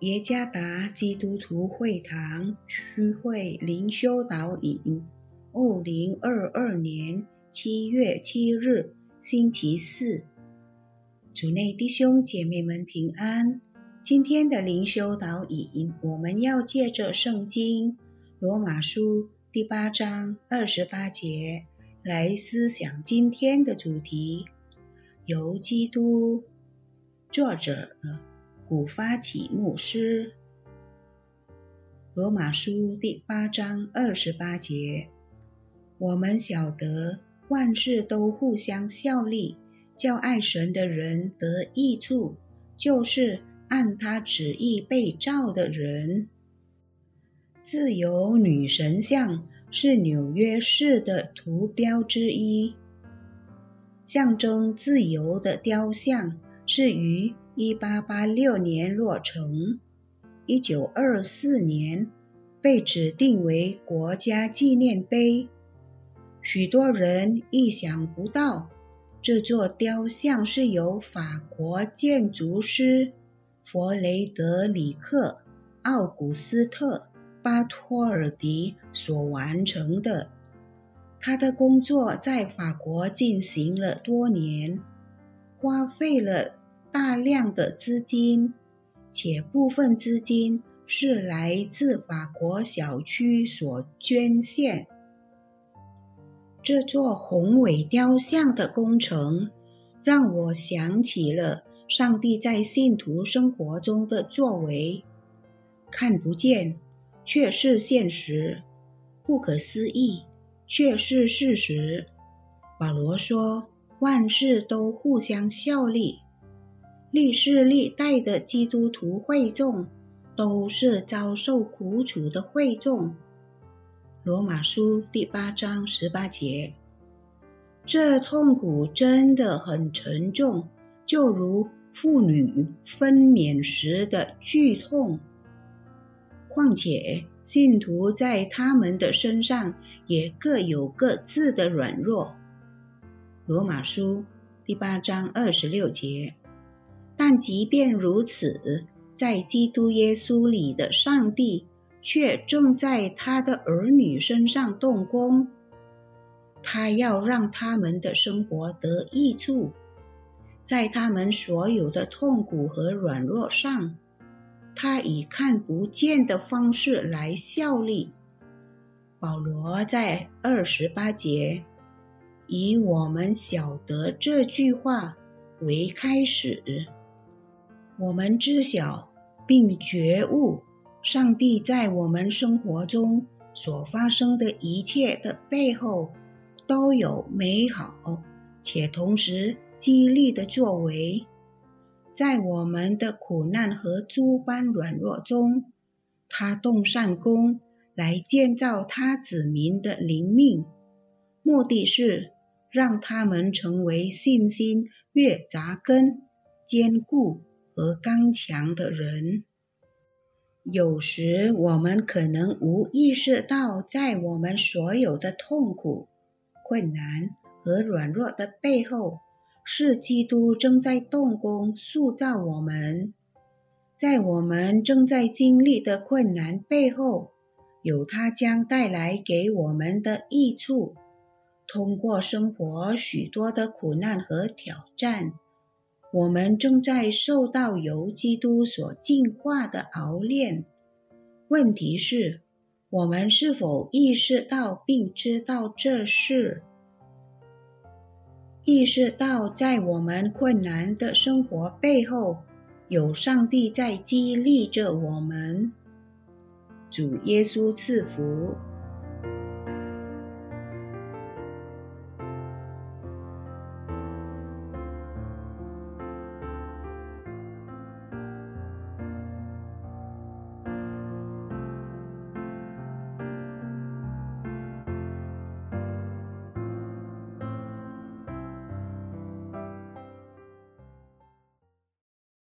耶加达基督徒会堂区会灵修导引，二零二二年七月七日，星期四。主内弟兄姐妹们平安。今天的灵修导引，我们要借着圣经罗马书第八章二十八节来思想今天的主题。由基督，作者古发起牧师。罗马书第八章二十八节，我们晓得万事都互相效力，叫爱神的人得益处，就是按他旨意被召的人。自由女神像是纽约市的图标之一。象征自由的雕像是于1886年落成，1924年被指定为国家纪念碑。许多人意想不到，这座雕像是由法国建筑师弗雷德里克·奥古斯特·巴托尔迪所完成的。他的工作在法国进行了多年，花费了大量的资金，且部分资金是来自法国小区所捐献。这座宏伟雕像的工程让我想起了上帝在信徒生活中的作为，看不见却是现实，不可思议。却是事实。保罗说：“万事都互相效力。”历世历代的基督徒会众都是遭受苦楚的会众。罗马书第八章十八节，这痛苦真的很沉重，就如妇女分娩时的剧痛。况且信徒在他们的身上。也各有各自的软弱。罗马书第八章二十六节。但即便如此，在基督耶稣里的上帝却正在他的儿女身上动工。他要让他们的生活得益处，在他们所有的痛苦和软弱上，他以看不见的方式来效力。保罗在二十八节以“我们晓得”这句话为开始，我们知晓并觉悟，上帝在我们生活中所发生的一切的背后，都有美好且同时激励的作为，在我们的苦难和诸般软弱中，他动善功。来建造他子民的灵命，目的是让他们成为信心越扎根、坚固和刚强的人。有时我们可能无意识到，在我们所有的痛苦、困难和软弱的背后，是基督正在动工塑造我们。在我们正在经历的困难背后，有它将带来给我们的益处。通过生活许多的苦难和挑战，我们正在受到由基督所净化的熬炼。问题是，我们是否意识到并知道这事？意识到在我们困难的生活背后，有上帝在激励着我们。主耶稣赐福。